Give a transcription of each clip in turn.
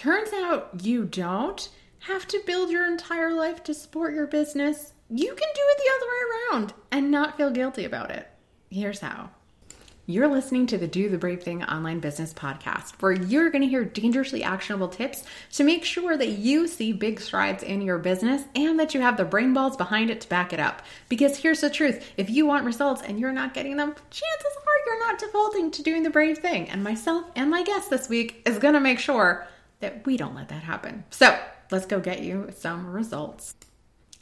Turns out you don't have to build your entire life to support your business. You can do it the other way around and not feel guilty about it. Here's how. You're listening to the Do the Brave Thing online business podcast, where you're going to hear dangerously actionable tips to make sure that you see big strides in your business and that you have the brain balls behind it to back it up. Because here's the truth if you want results and you're not getting them, chances are you're not defaulting to doing the brave thing. And myself and my guest this week is going to make sure that we don't let that happen. So let's go get you some results.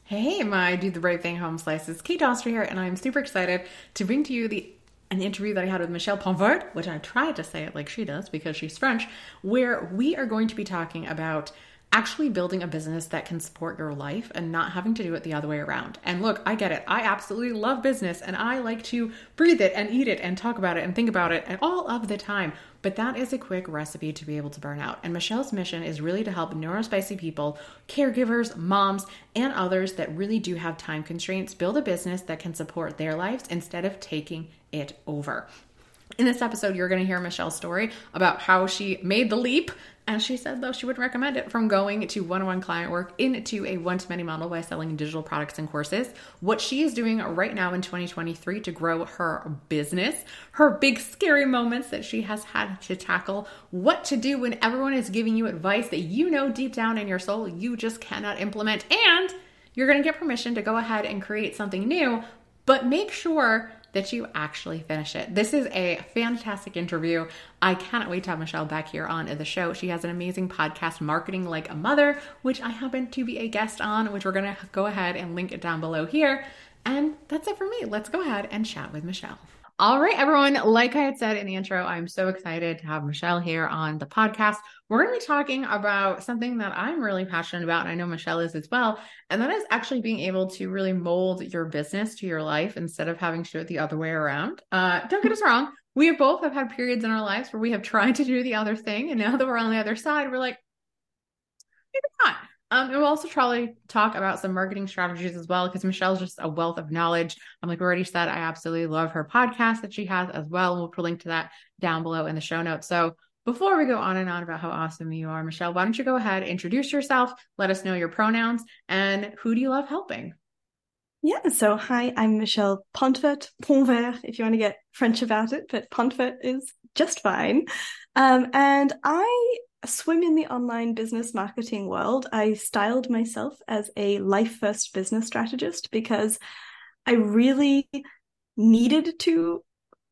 Hey, my Do the Brave Thing home slices. Kate Doster here, and I'm super excited to bring to you the an interview that I had with Michelle Pontvert, which I tried to say it like she does because she's French, where we are going to be talking about actually building a business that can support your life and not having to do it the other way around. And look, I get it. I absolutely love business and I like to breathe it and eat it and talk about it and think about it all of the time. But that is a quick recipe to be able to burn out. And Michelle's mission is really to help neurospicy people, caregivers, moms, and others that really do have time constraints build a business that can support their lives instead of taking it over. In this episode, you're going to hear Michelle's story about how she made the leap and she said, though, she would recommend it from going to one on one client work into a one to many model by selling digital products and courses. What she is doing right now in 2023 to grow her business, her big scary moments that she has had to tackle, what to do when everyone is giving you advice that you know deep down in your soul you just cannot implement. And you're going to get permission to go ahead and create something new, but make sure that you actually finish it. This is a fantastic interview. I cannot wait to have Michelle back here on the show. She has an amazing podcast, Marketing Like a Mother, which I happen to be a guest on, which we're going to go ahead and link it down below here. And that's it for me. Let's go ahead and chat with Michelle. All right, everyone. Like I had said in the intro, I'm so excited to have Michelle here on the podcast. We're going to be talking about something that I'm really passionate about, and I know Michelle is as well. And that is actually being able to really mold your business to your life instead of having to do it the other way around. Uh, don't get us wrong. We have both have had periods in our lives where we have tried to do the other thing. And now that we're on the other side, we're like, maybe not. Um, and we'll also probably talk about some marketing strategies as well, because Michelle's just a wealth of knowledge. I'm like we already said, I absolutely love her podcast that she has as well. And we'll put a link to that down below in the show notes. So before we go on and on about how awesome you are, Michelle, why don't you go ahead, introduce yourself, let us know your pronouns, and who do you love helping? Yeah, so hi, I'm Michelle Pontvert, Pontvert, if you want to get French about it, but Pontvert is just fine. Um, and I swim in the online business marketing world, I styled myself as a life first business strategist because I really needed to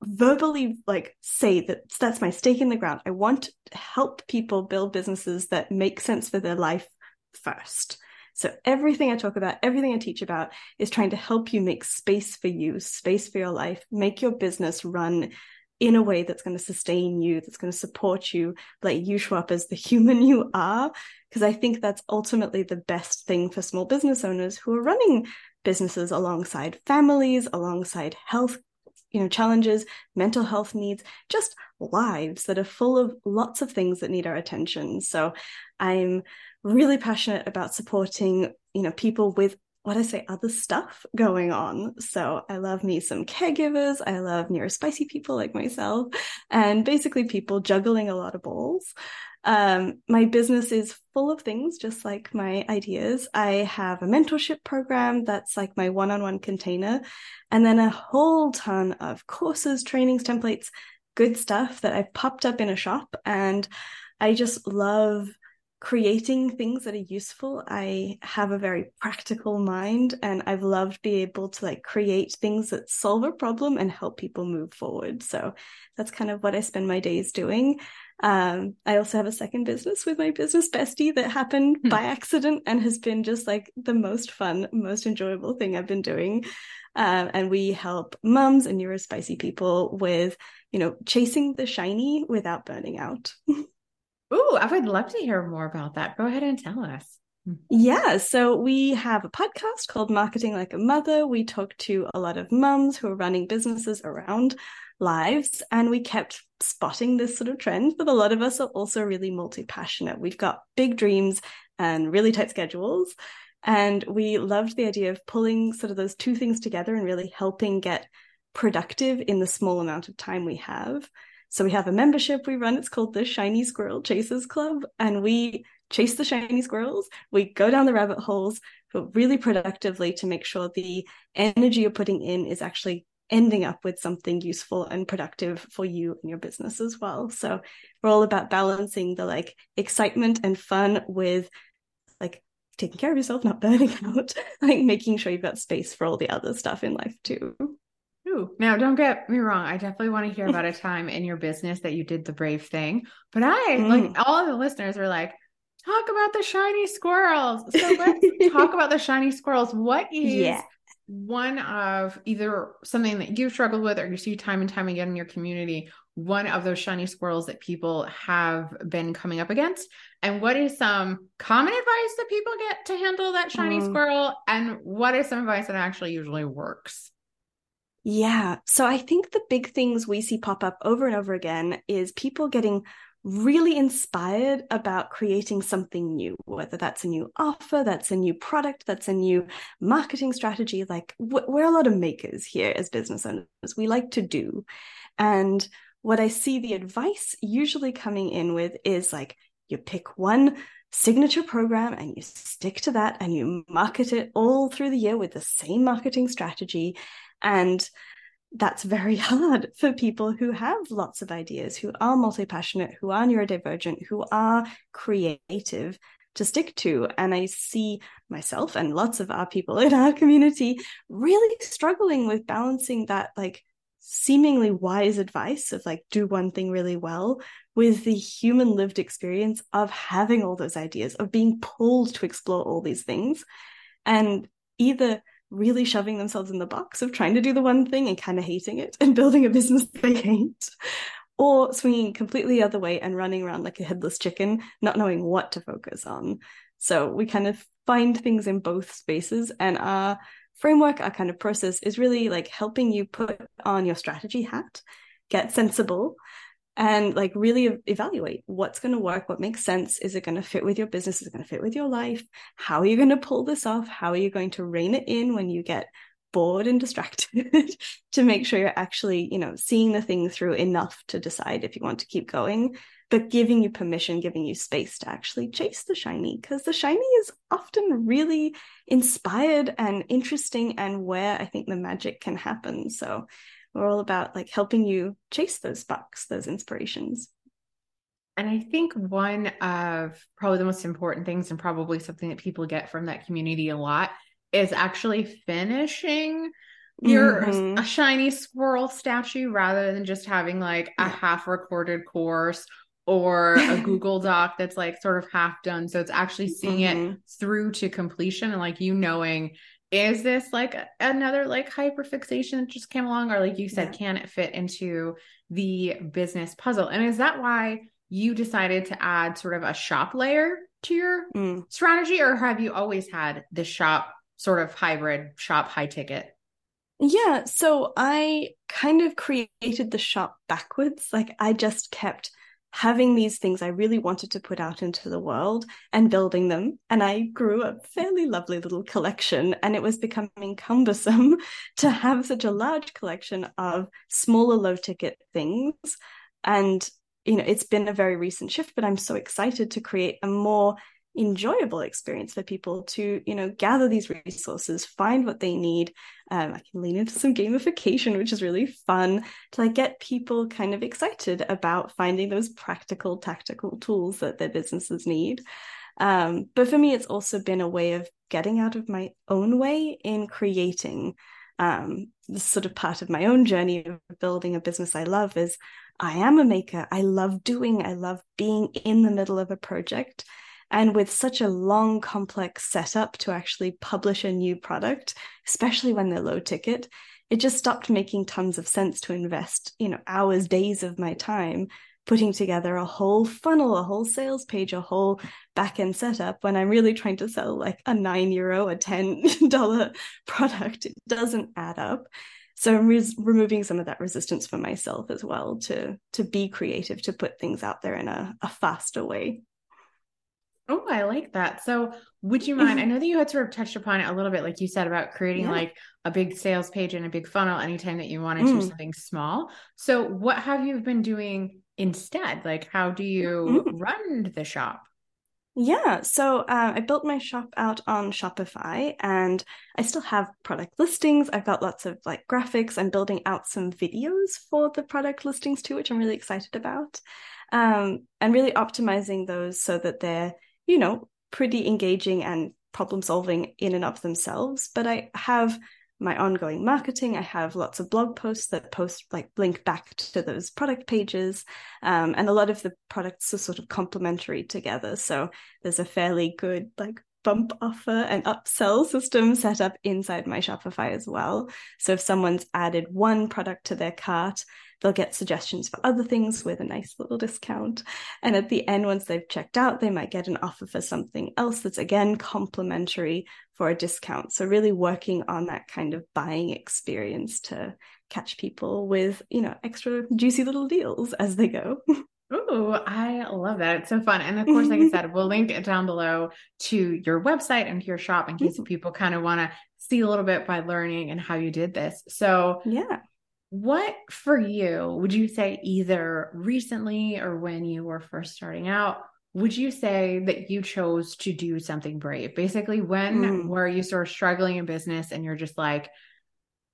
verbally like say that that's my stake in the ground. I want to help people build businesses that make sense for their life first. So everything I talk about, everything I teach about is trying to help you make space for you, space for your life, make your business run in a way that's going to sustain you, that's going to support you, let you show up as the human you are. Because I think that's ultimately the best thing for small business owners who are running businesses alongside families, alongside health, you know, challenges, mental health needs, just lives that are full of lots of things that need our attention. So I'm really passionate about supporting, you know, people with what I say, other stuff going on. So I love me some caregivers. I love neurospicy people like myself and basically people juggling a lot of balls. Um, my business is full of things, just like my ideas. I have a mentorship program that's like my one on one container, and then a whole ton of courses, trainings, templates, good stuff that I've popped up in a shop. And I just love creating things that are useful. I have a very practical mind and I've loved being able to like create things that solve a problem and help people move forward. So that's kind of what I spend my days doing. Um, I also have a second business with my business bestie that happened hmm. by accident and has been just like the most fun, most enjoyable thing I've been doing. Um, and we help mums and neurospicy people with, you know, chasing the shiny without burning out. Ooh, I would love to hear more about that. Go ahead and tell us. Yeah, so we have a podcast called Marketing Like a Mother. We talk to a lot of mums who are running businesses around lives, and we kept spotting this sort of trend that a lot of us are also really multi passionate. We've got big dreams and really tight schedules. And we loved the idea of pulling sort of those two things together and really helping get productive in the small amount of time we have. So we have a membership we run. It's called the Shiny Squirrel Chasers Club. And we chase the shiny squirrels. We go down the rabbit holes, but really productively to make sure the energy you're putting in is actually ending up with something useful and productive for you and your business as well. So we're all about balancing the like excitement and fun with like taking care of yourself, not burning out, like making sure you've got space for all the other stuff in life too. Now, don't get me wrong. I definitely want to hear about a time in your business that you did the brave thing. But I, mm. like, all of the listeners are like, talk about the shiny squirrels. So let's talk about the shiny squirrels. What is yeah. one of either something that you've struggled with or you see time and time again in your community? One of those shiny squirrels that people have been coming up against? And what is some common advice that people get to handle that shiny mm. squirrel? And what is some advice that actually usually works? Yeah. So I think the big things we see pop up over and over again is people getting really inspired about creating something new, whether that's a new offer, that's a new product, that's a new marketing strategy. Like we're a lot of makers here as business owners. We like to do. And what I see the advice usually coming in with is like, you pick one signature program and you stick to that and you market it all through the year with the same marketing strategy. And that's very hard for people who have lots of ideas, who are multi passionate, who are neurodivergent, who are creative to stick to. And I see myself and lots of our people in our community really struggling with balancing that, like, seemingly wise advice of like do one thing really well with the human lived experience of having all those ideas of being pulled to explore all these things and either really shoving themselves in the box of trying to do the one thing and kind of hating it and building a business they hate, or swinging completely the other way and running around like a headless chicken, not knowing what to focus on. So we kind of find things in both spaces, and our framework, our kind of process is really like helping you put on your strategy hat, get sensible, and like really evaluate what's going to work, what makes sense. Is it going to fit with your business? Is it going to fit with your life? How are you going to pull this off? How are you going to rein it in when you get bored and distracted to make sure you're actually, you know, seeing the thing through enough to decide if you want to keep going, but giving you permission, giving you space to actually chase the shiny because the shiny is often really inspired and interesting and where I think the magic can happen. So we're all about like helping you chase those bucks, those inspirations. And I think one of probably the most important things, and probably something that people get from that community a lot, is actually finishing your mm-hmm. a shiny squirrel statue rather than just having like a half recorded course or a Google Doc that's like sort of half done. So it's actually seeing mm-hmm. it through to completion and like you knowing is this like another like hyperfixation that just came along? Or like you said yeah. can it fit into the business puzzle? And is that why you decided to add sort of a shop layer to your mm. strategy? Or have you always had the shop sort of hybrid shop high ticket? Yeah. So i kind of created the shop backwards. Like i just kept having these things I really wanted to put out into the world and building them. And I grew a fairly lovely little collection, and it was becoming cumbersome to have such a large collection of smaller, low ticket things. And, you know, it's been a very recent shift, but I'm so excited to create a more enjoyable experience for people to you know gather these resources find what they need. Um, i can lean into some gamification which is really fun to like get people kind of excited about finding those practical tactical tools that their businesses need. Um, but for me it's also been a way of getting out of my own way in creating um, this sort of part of my own journey of building a business i love is i am a maker. I love doing i love being in the middle of a project and with such a long, complex setup to actually publish a new product, especially when they're low ticket, it just stopped making tons of sense to invest, you know, hours, days of my time putting together a whole funnel, a whole sales page, a whole back end setup when I'm really trying to sell like a nine euro, a $10 product. It doesn't add up. So I'm re- removing some of that resistance for myself as well to to be creative, to put things out there in a, a faster way. Oh, I like that. So, would you mind? I know that you had sort of touched upon it a little bit, like you said about creating yeah. like a big sales page and a big funnel anytime that you wanted mm. to something small. So, what have you been doing instead? Like, how do you mm. run the shop? Yeah, so uh, I built my shop out on Shopify and I still have product listings. I've got lots of like graphics. I'm building out some videos for the product listings too, which I'm really excited about. Um, and really optimizing those so that they're you know, pretty engaging and problem solving in and of themselves. But I have my ongoing marketing. I have lots of blog posts that post like link back to those product pages. Um, and a lot of the products are sort of complementary together. So there's a fairly good like bump offer and upsell system set up inside my Shopify as well. So if someone's added one product to their cart, They'll get suggestions for other things with a nice little discount. And at the end, once they've checked out, they might get an offer for something else that's again complimentary for a discount. So really working on that kind of buying experience to catch people with, you know, extra juicy little deals as they go. Oh, I love that. It's so fun. And of course, like I said, we'll link it down below to your website and to your shop in case mm-hmm. people kind of want to see a little bit by learning and how you did this. So, yeah. What for you would you say either recently or when you were first starting out? Would you say that you chose to do something brave? Basically, when mm. were you sort of struggling in business and you're just like,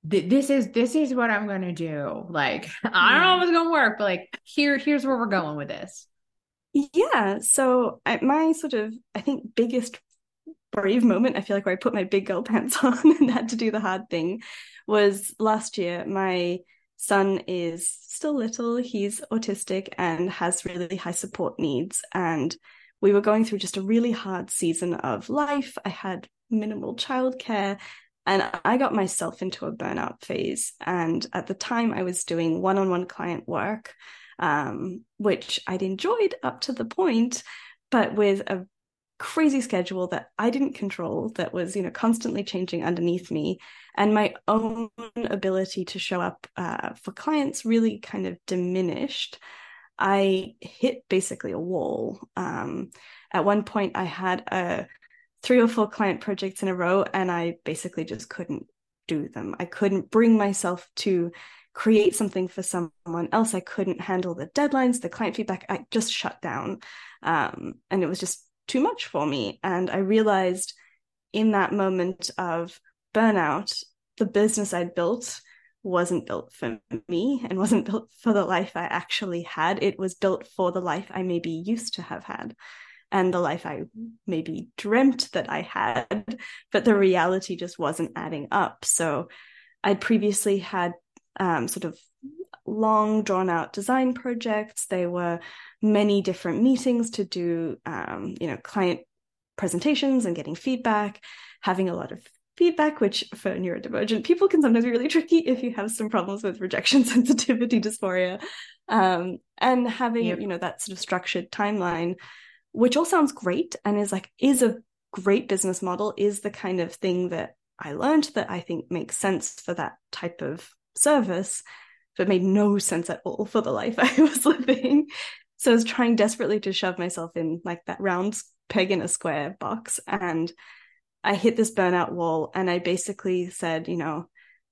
this is this is what I'm going to do. Like, I don't know if it's going to work, but like here here's where we're going with this. Yeah. So my sort of I think biggest brave moment, I feel like where I put my big girl pants on and had to do the hard thing was last year. My son is still little, he's autistic and has really high support needs. And we were going through just a really hard season of life. I had minimal childcare and I got myself into a burnout phase. And at the time, I was doing one on one client work, um, which I'd enjoyed up to the point, but with a crazy schedule that I didn't control that was, you know, constantly changing underneath me. And my own ability to show up uh, for clients really kind of diminished. I hit basically a wall. Um, at one point, I had a three or four client projects in a row, and I basically just couldn't do them. I couldn't bring myself to create something for someone else. I couldn't handle the deadlines, the client feedback. I just shut down. Um, and it was just too much for me. And I realized in that moment of burnout, the business I'd built wasn't built for me and wasn't built for the life I actually had. It was built for the life I maybe used to have had and the life I maybe dreamt that I had, but the reality just wasn't adding up. So I'd previously had um, sort of long drawn out design projects. They were many different meetings to do, um, you know, client presentations and getting feedback, having a lot of feedback, which for neurodivergent people can sometimes be really tricky if you have some problems with rejection sensitivity dysphoria. Um, and having, yep. you know, that sort of structured timeline, which all sounds great and is like, is a great business model, is the kind of thing that I learned that I think makes sense for that type of service but made no sense at all for the life I was living. So I was trying desperately to shove myself in like that round peg in a square box. And I hit this burnout wall and I basically said, you know,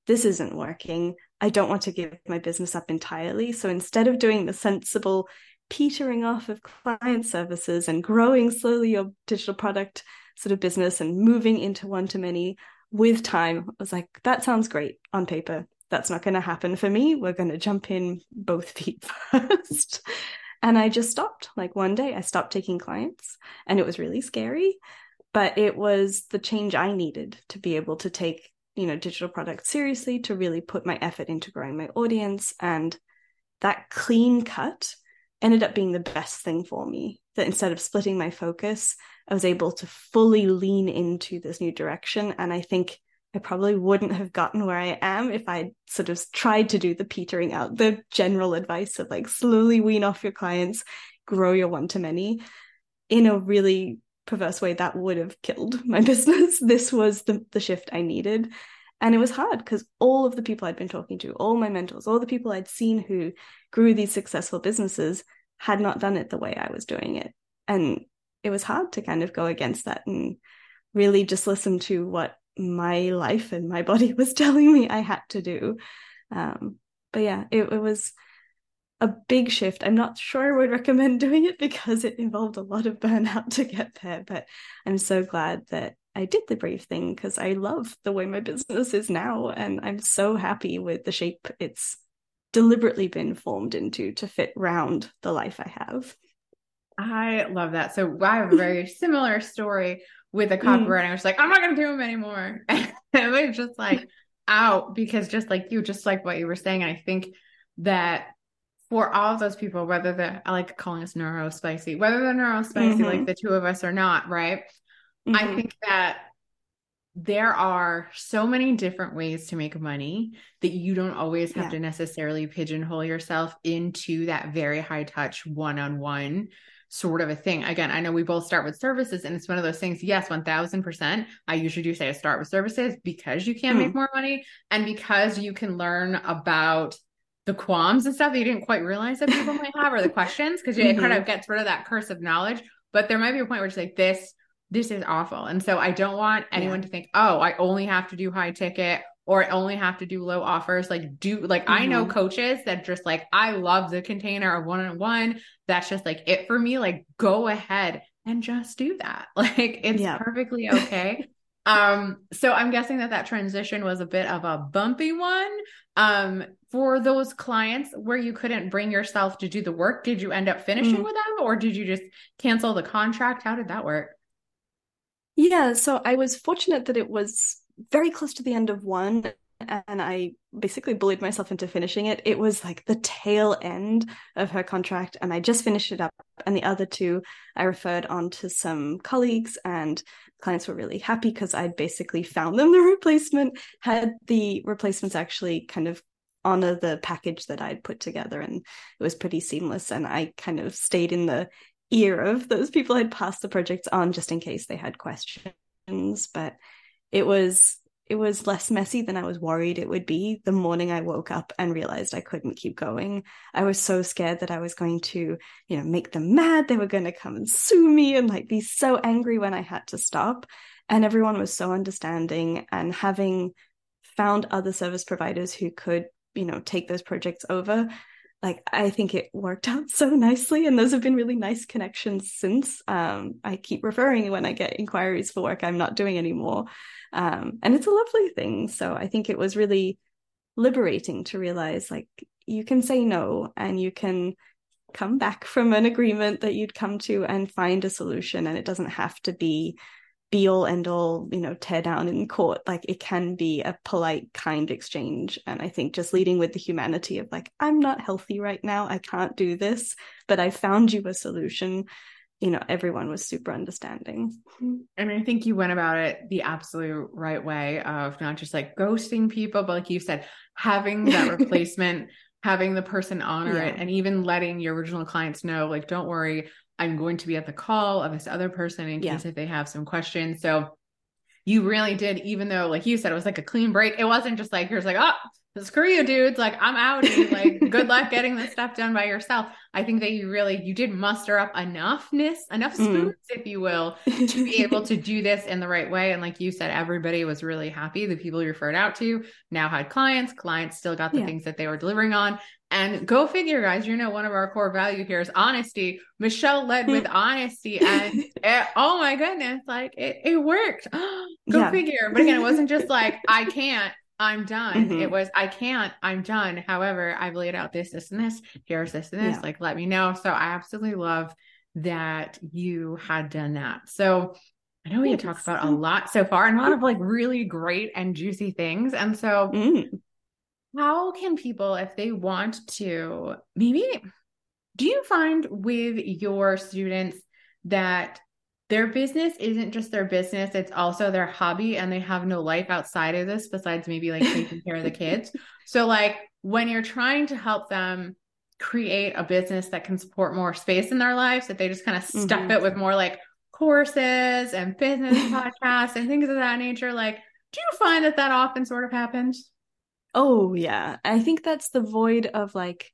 this isn't working. I don't want to give my business up entirely. So instead of doing the sensible petering off of client services and growing slowly your digital product sort of business and moving into one to many with time, I was like, that sounds great on paper that's not going to happen for me. We're going to jump in both feet first. and I just stopped. Like one day, I stopped taking clients, and it was really scary. But it was the change I needed to be able to take, you know, digital products seriously, to really put my effort into growing my audience. And that clean cut ended up being the best thing for me. That instead of splitting my focus, I was able to fully lean into this new direction. And I think I probably wouldn't have gotten where I am if I'd sort of tried to do the petering out, the general advice of like slowly wean off your clients, grow your one to many in a really perverse way that would have killed my business. This was the, the shift I needed. And it was hard because all of the people I'd been talking to, all my mentors, all the people I'd seen who grew these successful businesses had not done it the way I was doing it. And it was hard to kind of go against that and really just listen to what my life and my body was telling me I had to do. Um, but yeah, it, it was a big shift. I'm not sure I would recommend doing it because it involved a lot of burnout to get there, but I'm so glad that I did the brave thing because I love the way my business is now and I'm so happy with the shape it's deliberately been formed into to fit round the life I have. I love that. So I have a very similar story with a mm. copywriter. Mm. I was like, I'm not going to do them anymore. and it was just like out because just like you, just like what you were saying, I think that for all of those people, whether they're, I like calling us neuro spicy, whether they're neuro spicy mm-hmm. like the two of us or not, right? Mm-hmm. I think that there are so many different ways to make money that you don't always have yeah. to necessarily pigeonhole yourself into that very high touch one on one sort of a thing. Again, I know we both start with services and it's one of those things. Yes, 1000%. I usually do say I start with services because you can mm. make more money and because you can learn about the qualms and stuff that you didn't quite realize that people might have or the questions because mm-hmm. it kind of gets rid of that curse of knowledge. But there might be a point where it's like this, this is awful. And so I don't want anyone yeah. to think, oh, I only have to do high ticket or I only have to do low offers. Like do like mm-hmm. I know mm-hmm. coaches that just like I love the container of one on one. That's just like it for me. Like go ahead and just do that. Like it's yeah. perfectly okay. um so I'm guessing that that transition was a bit of a bumpy one. Um for those clients where you couldn't bring yourself to do the work, did you end up finishing mm-hmm. with them or did you just cancel the contract? How did that work? Yeah, so I was fortunate that it was very close to the end of one and I basically bullied myself into finishing it. It was like the tail end of her contract, and I just finished it up. And the other two, I referred on to some colleagues, and clients were really happy because I'd basically found them the replacement, had the replacements actually kind of honor the package that I'd put together, and it was pretty seamless. And I kind of stayed in the ear of those people I'd passed the projects on just in case they had questions. But it was it was less messy than I was worried it would be the morning I woke up and realized I couldn't keep going. I was so scared that I was going to, you know, make them mad. They were going to come and sue me and like be so angry when I had to stop. And everyone was so understanding and having found other service providers who could, you know, take those projects over. Like I think it worked out so nicely, and those have been really nice connections since. Um, I keep referring when I get inquiries for work I'm not doing anymore um, and it's a lovely thing. So I think it was really liberating to realize like you can say no and you can come back from an agreement that you'd come to and find a solution. And it doesn't have to be be all end all, you know, tear down in court. Like it can be a polite, kind exchange. And I think just leading with the humanity of like, I'm not healthy right now. I can't do this, but I found you a solution you know everyone was super understanding and i think you went about it the absolute right way of not just like ghosting people but like you said having that replacement having the person honor yeah. it and even letting your original clients know like don't worry i'm going to be at the call of this other person in case if they have some questions. So you really did even though like you said it was like a clean break. It wasn't just like just like oh screw you dudes. Like i'm out like good luck getting this stuff done by yourself. I think that you really you did muster up enoughness enough mm. spoons mm. if you will to be able to do this in the right way. And like you said everybody was really happy. The people you referred out to now had clients. Clients still got the yeah. things that they were delivering on. And go figure guys. You know one of our core value here is honesty. Michelle led with honesty and it, oh my goodness like it, it worked. Go yeah. figure. But again it wasn't just like i can't I'm done. Mm-hmm. It was, I can't, I'm done. However, I've laid out this, this, and this. Here's this and this. Yeah. Like, let me know. So I absolutely love that you had done that. So I know we had talked about a lot so far and a lot of like really great and juicy things. And so, mm. how can people, if they want to, maybe, do you find with your students that their business isn't just their business, it's also their hobby and they have no life outside of this besides maybe like taking care of the kids. So like when you're trying to help them create a business that can support more space in their lives, that they just kind of stuff mm-hmm. it with more like courses and business podcasts and things of that nature, like do you find that that often sort of happens? Oh yeah, I think that's the void of like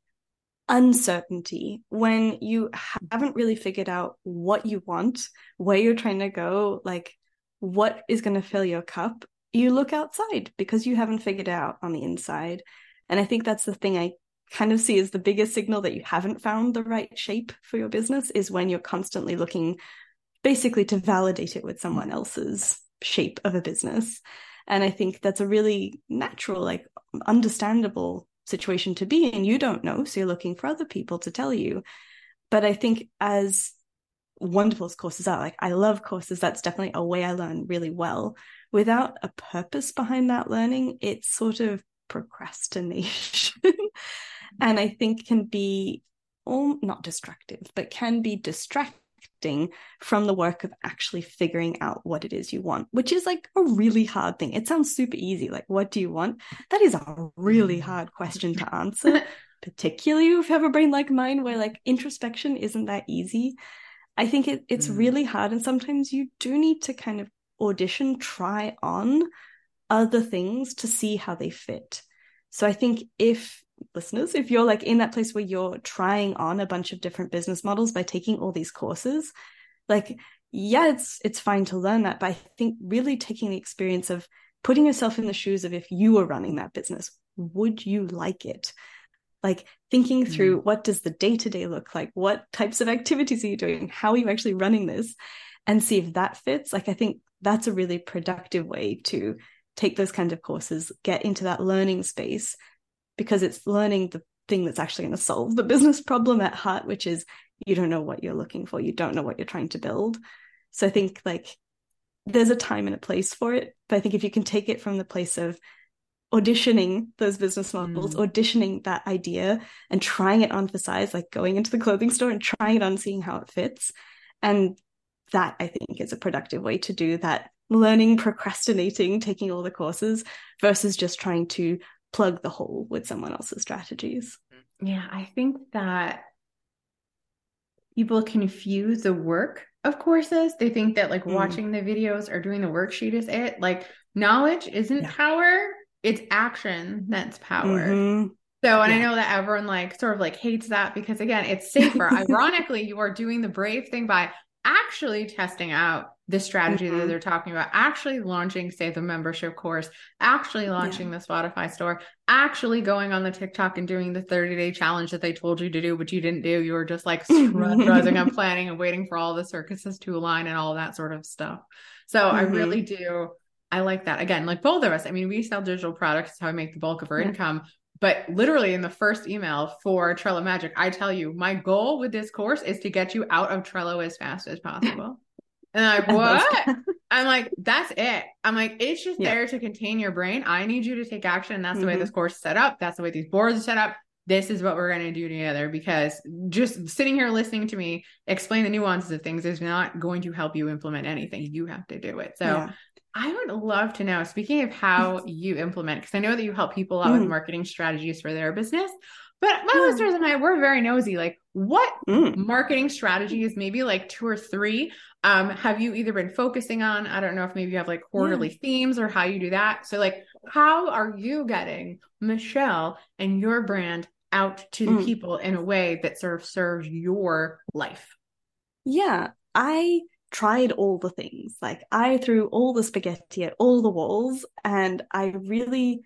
uncertainty, when you haven't really figured out what you want, where you're trying to go, like what is going to fill your cup, you look outside because you haven't figured out on the inside. And I think that's the thing I kind of see as the biggest signal that you haven't found the right shape for your business is when you're constantly looking basically to validate it with someone else's shape of a business. And I think that's a really natural, like understandable situation to be in. You don't know, so you're looking for other people to tell you. But I think as wonderful as courses are, like I love courses, that's definitely a way I learn really well. Without a purpose behind that learning, it's sort of procrastination. and I think can be all not destructive, but can be distracting from the work of actually figuring out what it is you want, which is like a really hard thing. It sounds super easy. Like, what do you want? That is a really mm. hard question to answer, particularly if you have a brain like mine where like introspection isn't that easy. I think it, it's mm. really hard. And sometimes you do need to kind of audition, try on other things to see how they fit. So I think if listeners, if you're like in that place where you're trying on a bunch of different business models by taking all these courses, like yeah, it's it's fine to learn that, but I think really taking the experience of putting yourself in the shoes of if you were running that business, would you like it? Like thinking mm-hmm. through what does the day to day look like? What types of activities are you doing? How are you actually running this? And see if that fits. Like I think that's a really productive way to take those kinds of courses, get into that learning space because it's learning the thing that's actually going to solve the business problem at heart, which is you don't know what you're looking for, you don't know what you're trying to build. So I think like there's a time and a place for it. But I think if you can take it from the place of auditioning those business models, mm. auditioning that idea and trying it on for size, like going into the clothing store and trying it on, seeing how it fits. And that I think is a productive way to do that learning, procrastinating, taking all the courses versus just trying to plug the hole with someone else's strategies. Yeah, I think that people confuse the work of courses. They think that like mm. watching the videos or doing the worksheet is it. Like knowledge isn't yeah. power, it's action that's power. Mm-hmm. So, and yeah. I know that everyone like sort of like hates that because again, it's safer. Ironically, you are doing the brave thing by actually testing out the strategy mm-hmm. that they're talking about, actually launching, say, the membership course, actually launching yeah. the Shopify store, actually going on the TikTok and doing the 30 day challenge that they told you to do, but you didn't do. You were just like stressing and planning and waiting for all the circuses to align and all that sort of stuff. So mm-hmm. I really do. I like that. Again, like both of us, I mean, we sell digital products, how we make the bulk of our yeah. income. But literally in the first email for Trello Magic, I tell you, my goal with this course is to get you out of Trello as fast as possible. And I'm like, what? I'm like, that's it. I'm like, it's just yeah. there to contain your brain. I need you to take action. And that's mm-hmm. the way this course is set up. That's the way these boards are set up. This is what we're going to do together because just sitting here listening to me explain the nuances of things is not going to help you implement anything. You have to do it. So yeah. I would love to know, speaking of how you implement, because I know that you help people out mm. with marketing strategies for their business. But my mm. listeners and I, we're very nosy. Like, what mm. marketing strategies, maybe like two or three, um, have you either been focusing on? I don't know if maybe you have like quarterly yeah. themes or how you do that. So, like, how are you getting Michelle and your brand out to the mm. people in a way that sort of serves your life? Yeah, I tried all the things. Like I threw all the spaghetti at all the walls and I really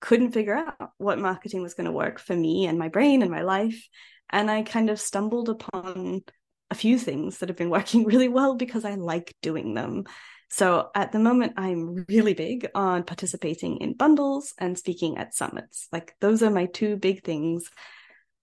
couldn't figure out what marketing was going to work for me and my brain and my life. And I kind of stumbled upon a few things that have been working really well because I like doing them. So at the moment, I'm really big on participating in bundles and speaking at summits. Like those are my two big things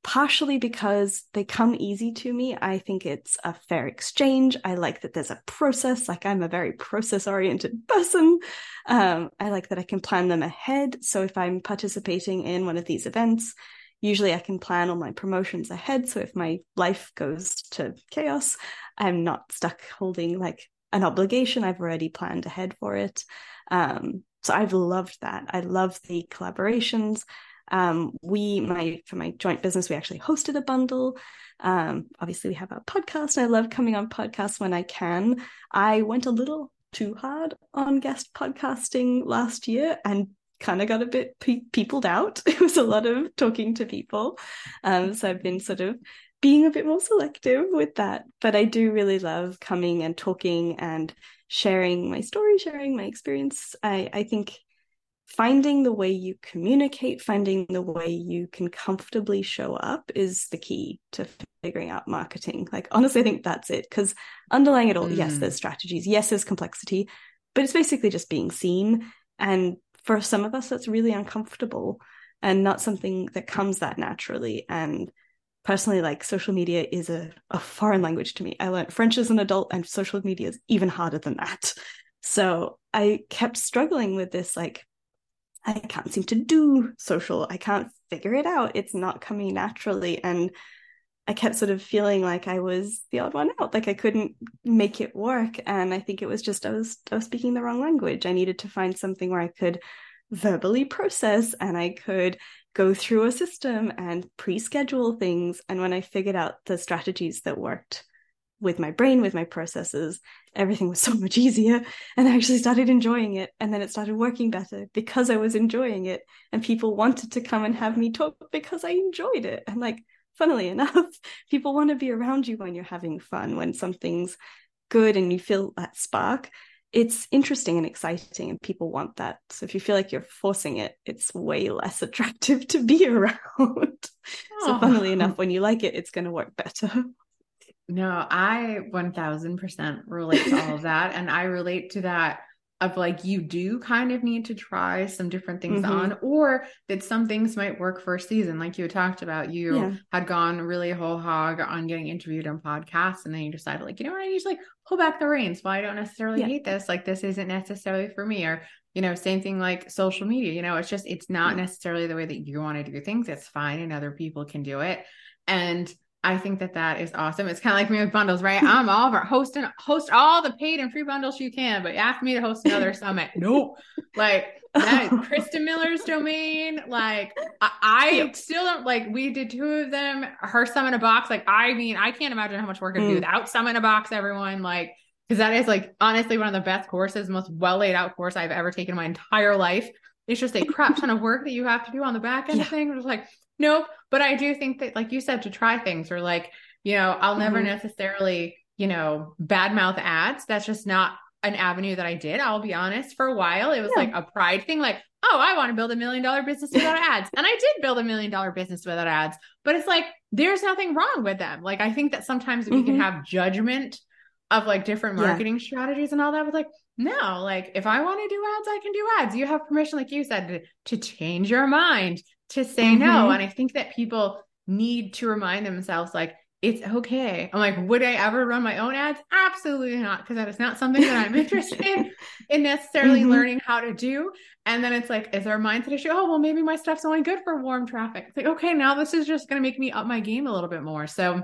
partially because they come easy to me. I think it's a fair exchange. I like that there's a process. Like I'm a very process oriented person. Um, I like that I can plan them ahead. So if I'm participating in one of these events, usually I can plan all my promotions ahead. So if my life goes to chaos, I'm not stuck holding like an obligation. I've already planned ahead for it. Um, so I've loved that. I love the collaborations. Um, we, my for my joint business, we actually hosted a bundle. Um, obviously, we have a podcast. and I love coming on podcasts when I can. I went a little too hard on guest podcasting last year and kind of got a bit pe- peopled out. It was a lot of talking to people. Um, so I've been sort of being a bit more selective with that. But I do really love coming and talking and sharing my story, sharing my experience. I, I think finding the way you communicate, finding the way you can comfortably show up is the key to figuring out marketing. Like, honestly, I think that's it. Because underlying it all, mm. yes, there's strategies, yes, there's complexity, but it's basically just being seen. And for some of us, that's really uncomfortable and not something that comes that naturally. And personally, like social media is a, a foreign language to me. I learned French as an adult, and social media is even harder than that. So I kept struggling with this, like, I can't seem to do social. I can't figure it out. It's not coming naturally. And I kept sort of feeling like I was the odd one out, like I couldn't make it work. And I think it was just I was I was speaking the wrong language. I needed to find something where I could verbally process and I could go through a system and pre-schedule things. And when I figured out the strategies that worked with my brain, with my processes, everything was so much easier. And I actually started enjoying it. And then it started working better because I was enjoying it. And people wanted to come and have me talk because I enjoyed it. And like, funnily enough, people want to be around you when you're having fun, when something's good and you feel that spark. It's interesting and exciting, and people want that. So if you feel like you're forcing it, it's way less attractive to be around. so, funnily enough, when you like it, it's going to work better. No, I 1000% relate to all of that. And I relate to that of like you do kind of need to try some different things mm-hmm. on, or that some things might work for a season. Like you had talked about, you yeah. had gone really whole hog on getting interviewed on podcasts, and then you decided, like, you know what, I need to like pull back the reins. Well, I don't necessarily yeah. hate this. Like, this isn't necessarily for me. Or, you know, same thing like social media. You know, it's just, it's not yeah. necessarily the way that you want to do things. It's fine, and other people can do it. And I think that that is awesome. It's kind of like me with bundles, right? I'm all for hosting, host all the paid and free bundles you can, but you ask me to host another summit. Nope. Like that is Krista Miller's domain. Like I, I yep. still don't like. We did two of them. Her summit in a box. Like I mean, I can't imagine how much work it'd mm. be without summit in a box. Everyone like because that is like honestly one of the best courses, most well laid out course I've ever taken in my entire life. It's just a crap ton of work that you have to do on the back end yeah. of things. It's like Nope. But I do think that, like you said, to try things or like, you know, I'll never mm-hmm. necessarily, you know, badmouth ads. That's just not an avenue that I did. I'll be honest. For a while, it was yeah. like a pride thing, like, oh, I want to build a million dollar business without ads. And I did build a million dollar business without ads, but it's like, there's nothing wrong with them. Like, I think that sometimes we mm-hmm. can have judgment of like different marketing yeah. strategies and all that. But like, no, like if I want to do ads, I can do ads. You have permission, like you said, to, to change your mind, to say mm-hmm. no. And I think that people need to remind themselves, like, it's okay. I'm like, would I ever run my own ads? Absolutely not, because that is not something that I'm interested in, in necessarily mm-hmm. learning how to do. And then it's like, is there a mindset issue? Oh, well, maybe my stuff's only good for warm traffic. It's like, okay, now this is just going to make me up my game a little bit more. So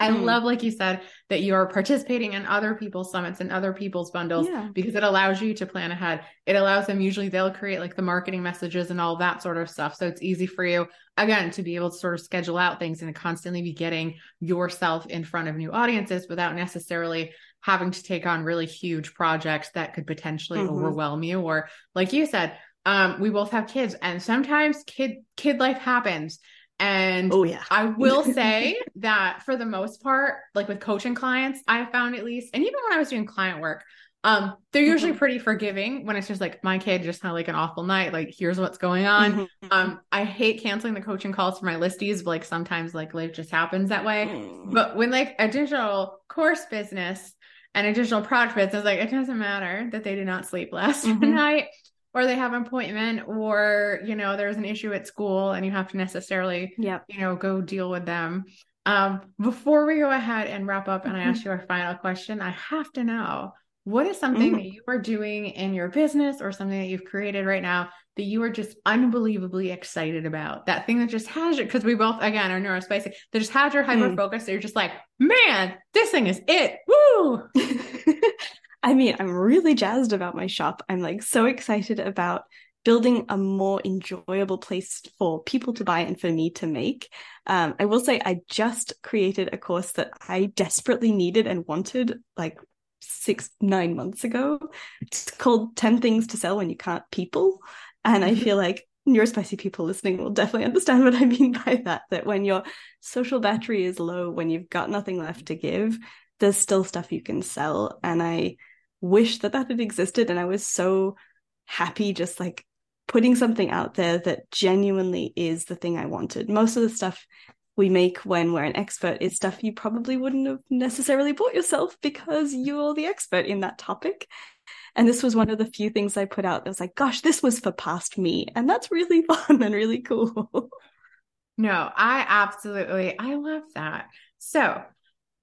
I mm. love, like you said, that you're participating in other people's summits and other people's bundles yeah. because it allows you to plan ahead. It allows them, usually, they'll create like the marketing messages and all that sort of stuff. So it's easy for you, again, to be able to sort of schedule out things and constantly be getting yourself in front of new audiences without necessarily having to take on really huge projects that could potentially mm-hmm. overwhelm you. Or, like you said, um, we both have kids, and sometimes kid kid life happens and oh yeah, I will say that for the most part, like with coaching clients, I found at least, and even when I was doing client work, um, they're usually mm-hmm. pretty forgiving when it's just like my kid just had like an awful night. Like here's what's going on. Mm-hmm. Um, I hate canceling the coaching calls for my listies, but like sometimes like life just happens that way. Mm. But when like a digital course business and a digital product business, like it doesn't matter that they did not sleep last mm-hmm. night or they have an appointment or you know there's an issue at school and you have to necessarily yeah you know go deal with them. Um before we go ahead and wrap up and i ask you our final question i have to know what is something mm-hmm. that you are doing in your business or something that you've created right now that you are just unbelievably excited about? That thing that just has you because we both again are neurospicy that just has your hyper focus mm. so you're just like man this thing is it woo I mean, I'm really jazzed about my shop. I'm like so excited about building a more enjoyable place for people to buy and for me to make. Um, I will say I just created a course that I desperately needed and wanted like six, nine months ago. It's called 10 Things to Sell When You Can't People. And I feel like neurospicy people listening will definitely understand what I mean by that. That when your social battery is low, when you've got nothing left to give, there's still stuff you can sell. And I wish that that had existed. And I was so happy just like putting something out there that genuinely is the thing I wanted. Most of the stuff we make when we're an expert is stuff you probably wouldn't have necessarily bought yourself because you're the expert in that topic. And this was one of the few things I put out that was like, gosh, this was for past me. And that's really fun and really cool. No, I absolutely, I love that. So,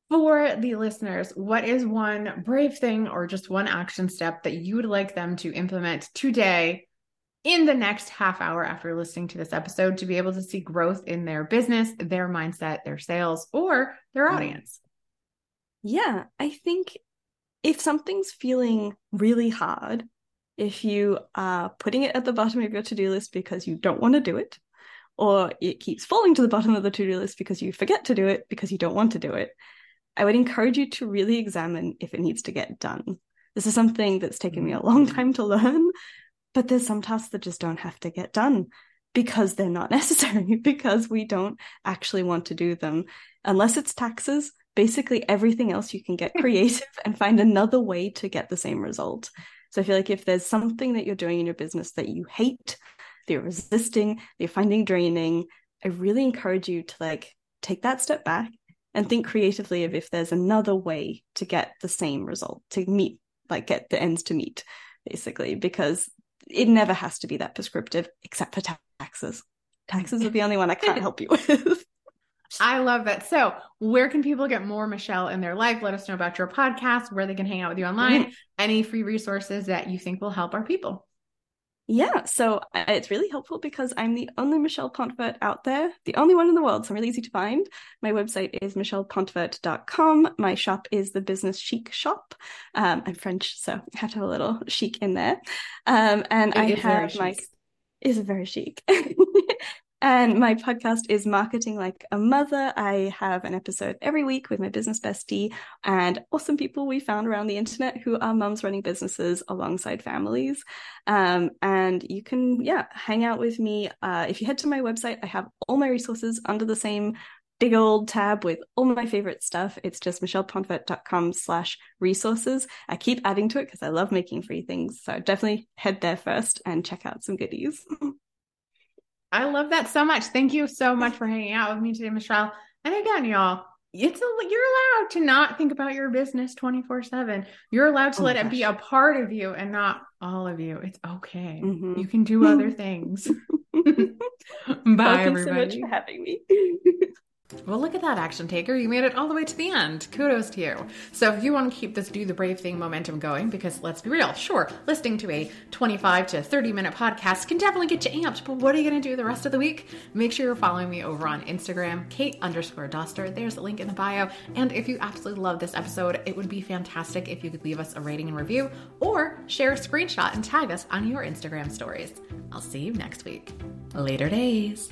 for the listeners, what is one brave thing or just one action step that you would like them to implement today in the next half hour after listening to this episode to be able to see growth in their business, their mindset, their sales, or their mm. audience? Yeah, I think if something's feeling really hard, if you are putting it at the bottom of your to do list because you don't want to do it, or it keeps falling to the bottom of the to do list because you forget to do it because you don't want to do it, I would encourage you to really examine if it needs to get done. This is something that's taken me a long mm-hmm. time to learn, but there's some tasks that just don't have to get done because they're not necessary, because we don't actually want to do them. Unless it's taxes, basically everything else you can get creative and find another way to get the same result. So I feel like if there's something that you're doing in your business that you hate, that you're resisting, that you're finding draining, I really encourage you to like take that step back and think creatively of if there's another way to get the same result, to meet, like get the ends to meet, basically, because it never has to be that prescriptive except for taxes. Taxes are the only one I can't help you with. I love that. So, where can people get more Michelle in their life? Let us know about your podcast, where they can hang out with you online, any free resources that you think will help our people. Yeah, so uh, it's really helpful because I'm the only Michelle Pontvert out there, the only one in the world. So I'm really easy to find. My website is michellepontvert.com. My shop is the Business Chic Shop. Um, I'm French, so I have to have a little chic in there. Um, and it I have my is very chic. And my podcast is Marketing Like a Mother. I have an episode every week with my business bestie and awesome people we found around the internet who are mums running businesses alongside families. Um, and you can, yeah, hang out with me. Uh, if you head to my website, I have all my resources under the same big old tab with all my favorite stuff. It's just michellepontvert.com slash resources. I keep adding to it because I love making free things. So definitely head there first and check out some goodies. I love that so much. Thank you so much for hanging out with me today, Michelle. And again, y'all, it's a, you're allowed to not think about your business 24 7 you're allowed to oh let it be a part of you and not all of you. It's okay. Mm-hmm. you can do other things. Bye everybody so much for having me well, look at that action taker. You made it all the way to the end. Kudos to you. So, if you want to keep this do the brave thing momentum going, because let's be real, sure, listening to a 25 to 30 minute podcast can definitely get you amped, but what are you going to do the rest of the week? Make sure you're following me over on Instagram, Kate underscore Doster. There's a link in the bio. And if you absolutely love this episode, it would be fantastic if you could leave us a rating and review or share a screenshot and tag us on your Instagram stories. I'll see you next week. Later days.